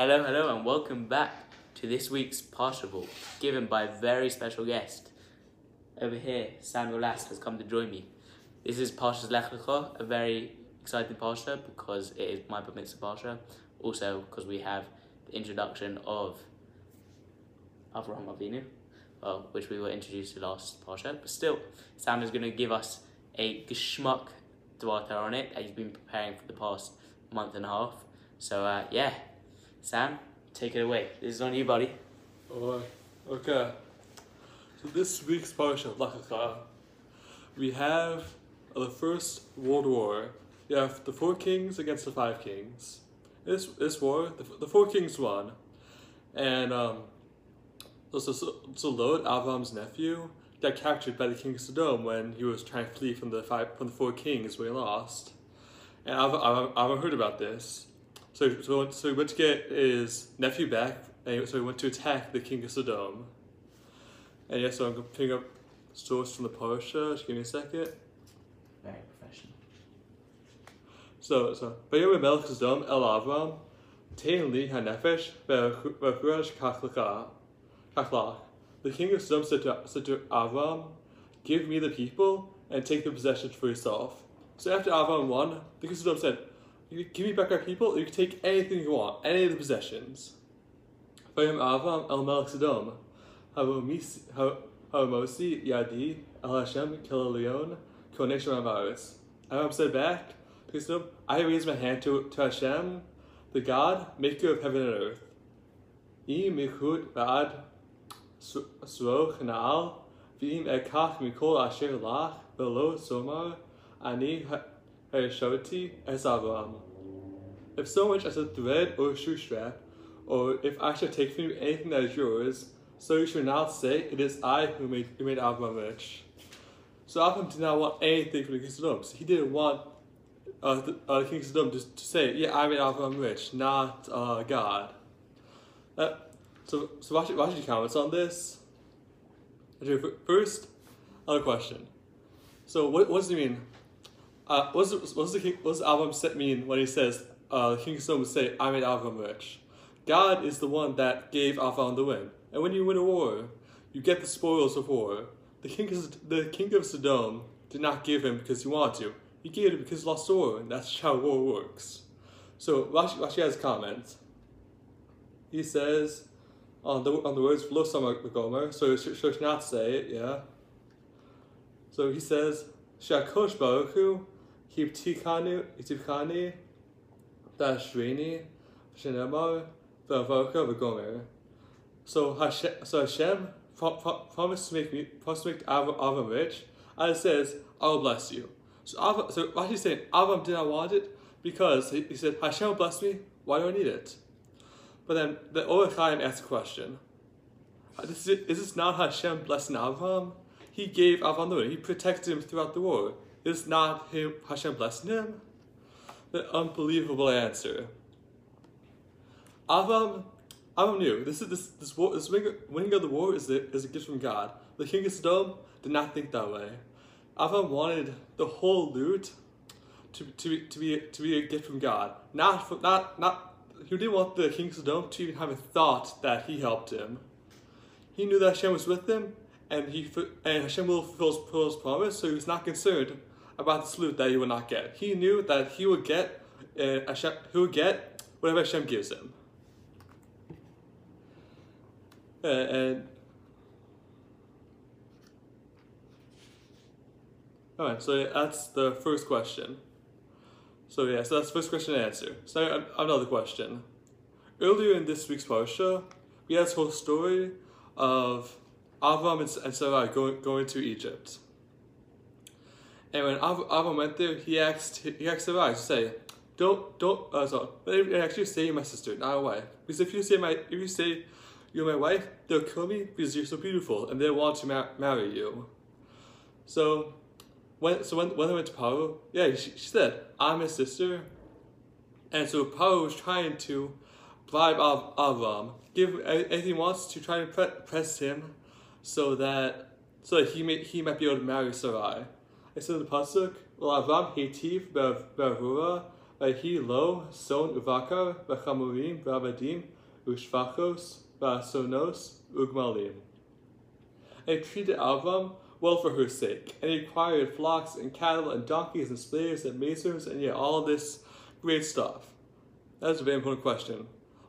Hello, hello, and welcome back to this week's Partial given by a very special guest. Over here, Samuel Last has come to join me. This is Parshas Lech Lecha, a very exciting Parsha because it is my Bar Mitzvah Parsha. Also, because we have the introduction of Avraham Avinu, well, which we were introduced to last Parsha. But still, Sam is going to give us a geschmack Dwata on it that he's been preparing for the past month and a half. So, uh, yeah, Sam, take it away. This is on you, buddy. Alright, okay. So this week's Parsha, Lecha, we have uh, the First World War. You have the four kings against the five kings. This this war, the, the four kings won, and um, so, so, so Lot, Avram's nephew, got captured by the king of Sodom when he was trying to flee from the five from the four kings he lost. And Avram, Avram, Avram heard about this, so so so he went to get his nephew back, and so he went to attack the king of Sodom. And yeah, so I'm gonna pick up source from the Parsha. Just give me a second. Very professional. So, so, Melech Sodom El Avram, Tein Li HaNefesh, Ve'achurash Kachlach. Kachlach. The king of Sodom said to, said to Avram, Give me the people and take the possessions for yourself. So after Avram won, the king of Sodom said, "You Give me back our people, you can take anything you want, any of the possessions. Avram El Melech Sodom, Havomosi Yadi El Hashem Kilalion Konesh Ramaris. Avram said back, Wisdom, I raise my hand to, to Hashem, the God, maker of heaven and earth. Im michud ba'ad sroch na'al, v'im ekach mikol asher lach, velo somar, ani harishoti es Avram. If so much as a thread or a shoe strap, or if I shall take from you anything that is yours, so you shall not say, It is I who made, who made Avram rich. So Avram did not want anything from the king of So he didn't want uh, the, uh, King Sodom to, to say, yeah, I made Avram rich, not uh, God. Uh, so, so watch, watch your comments on this. Okay, first, another question. So, what, what does he mean? Uh, what, does, what, does the king, what does Avram mean when he says, uh, King Sodom would say, I made Avram rich? God is the one that gave Avram the win. And when you win a war, you get the spoils of war. The king, of, the king of Sodom did not give him because he wanted to. He gave it because he lost war, and that's how war works. So Rashi, Rashi has a comment. He says on the on the words "Lo Samar Gomer," so should not say it, yeah. So he says Shakosh Baruch Hiptikanu Hiptikani Dashrini Shenemar Vavoka Vagomer. So Hashem, so Hashem promised to make me promised to make Avram rich, and it says, "I will bless you." So, Avram, so Rashi is he saying Avram did not want it because he, he said, Hashem will bless me, why do I need it? But then the Or HaChaim asks a question. Uh, is, it, is this not Hashem blessing Avram? He gave Avram the word. He protected him throughout the war. Is not him, Hashem blessing him? The unbelievable answer. Avram, Avram knew this is this this war this winning of the war is a, is a gift from God. The king of Sodom did not think that way. Avram wanted the whole loot to, to, to, be, to be a gift from God. Not, for, not, not, he didn't want the king of Sodom to even have a thought that he helped him. He knew that Hashem was with him, and, he, and Hashem will fulfill his promise, so he was not concerned about the loot that he would not get. He knew that he would get, uh, Hashem, he would get whatever Hashem gives him. Uh, and Alright, so that's the first question. So yeah, so that's the first question and answer. So another question. Earlier in this week's parsha, we had this whole story of Avram and Sarai going, going to Egypt. And when Avram went there, he asked he asked Sarai to say, "Don't don't uh, so actually say my sister, not a wife. Because if you say my if you say you're my wife, they'll kill me because you're so beautiful and they want to ma- marry you." So when so when when they went to Paro, yeah, she, she said, "I'm his sister," and so Paro was trying to bribe Av- Avram, give anything he wants to try and pre- press him, so that so that he may he might be able to marry Sarai. Pasuk, "Well, Avram hetiv bevura Vahi lo son uvakar v'chamurim v'abadim ushvachos v'asonos ugmalim. And treated Avram well for her sake, and he acquired flocks and cattle and donkeys and slaves and mazers and yet all this great stuff. That's a very important question.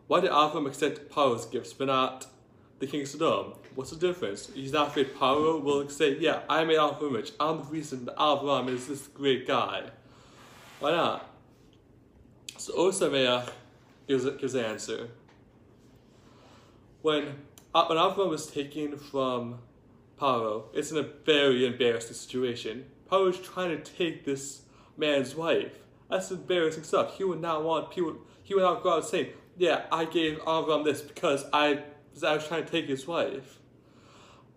Why did Avram accept Paro's gifts but not the king of? What's the difference? He's not afraid Paro will say, Yeah, I made Avram rich. I'm the reason that Avram is this great guy. Why not? So Or Sameach gives, gives the answer. When, uh, when Avram was taken from Paro, it's in a very embarrassing situation. Paro is trying to take this man's wife. That's embarrassing stuff. He would not want people. He would not go out saying, "Yeah, I gave Avram this because I was, I was trying to take his wife."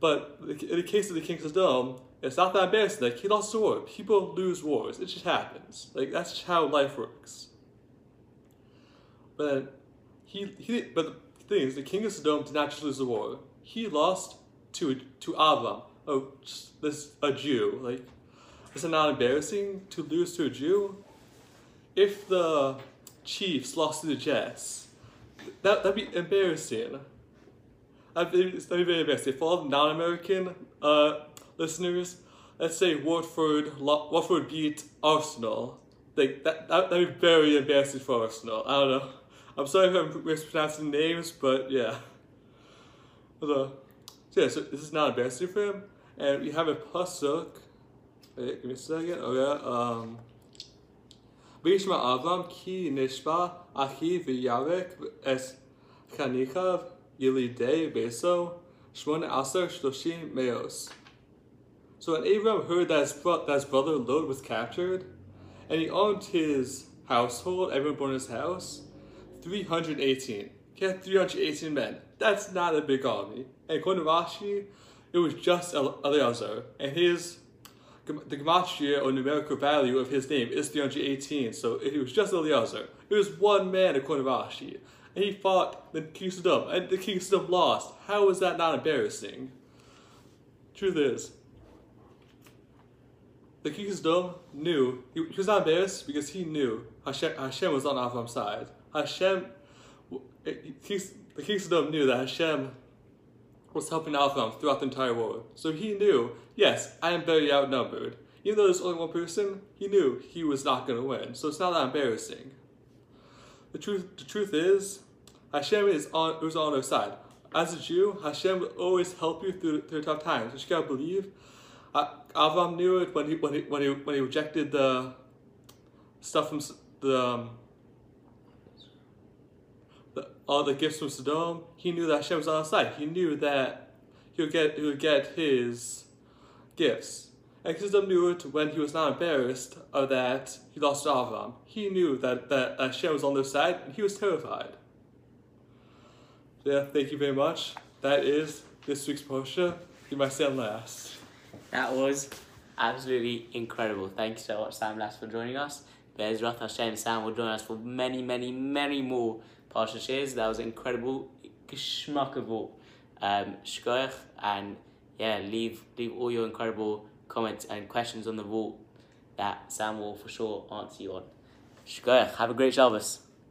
But in the case of the King Sodom, it's not that embarrassing. Like he lost the war. People lose wars. It just happens. Like that's just how life works. But he he. But the thing is, the King of Sodom did not just lose the war. He lost to to Avram, oh, this a Jew. Like, is it not embarrassing to lose to a Jew? If the Chiefs lost to the Jets, that that'd be embarrassing. That'd be, that'd be very embarrassing. For all the non-American uh, listeners, let's say Watford Watford beat Arsenal. Like that, that that'd be very embarrassing for Arsenal. I don't know. I'm sorry if I'm mispronouncing names, but yeah. So, so yeah, so this is not embarrassing for him. And we have a pasuk. Wait, give me a second. Oh yeah. Um. וישמע אברהם כי נשבע אחי וירק את חניכיו Beso, Aser Shloshim Meos. So when Abram heard that his, bro- that his brother Lot was captured, and he owned his household, everyone born in his house, 318. He had 318 men. That's not a big army. And according to Rashi, it was just Eliezer. And his, the gematria or numerical value of his name is 318. So it was just Eliezer. It was one man according to Rashi. And he fought the King Sodom, and the King Sodom lost. How is that not embarrassing? Truth is, the King Sodom knew, he, was not embarrassed because he knew Hashem, Hashem was on Avram's side. Hashem, the King Sodom knew that Hashem was helping Avram throughout the entire war. So he knew, yes, I am very outnumbered. Even though there's only one person, he knew he was not going to win. So it's not that embarrassing. The truth, the truth is, Hashem is on, was on our side. As a Jew, Hashem will always help you through, through tough times. You just gotta believe. Avram knew it when he when he when he when he rejected the stuff from the um, all the gifts from Sodom, he knew that Hashem was on his side. He knew that he would get he would get his gifts. Sodom knew it when he was not embarrassed of that he lost Avram. He knew that, that Hashem was on their side and he was terrified. Yeah, thank you very much. That is this week's Posha. You might say last. That was absolutely incredible. Thank you so much, Sam Last, for joining us. Bezrat Hashem, Sam will join us for many, many, many more Parsha shares. That was incredible, geschmackable. Um, and yeah, leave leave all your incredible comments and questions on the wall that Sam will for sure answer you on. Shkoyach, have a great Shabbos.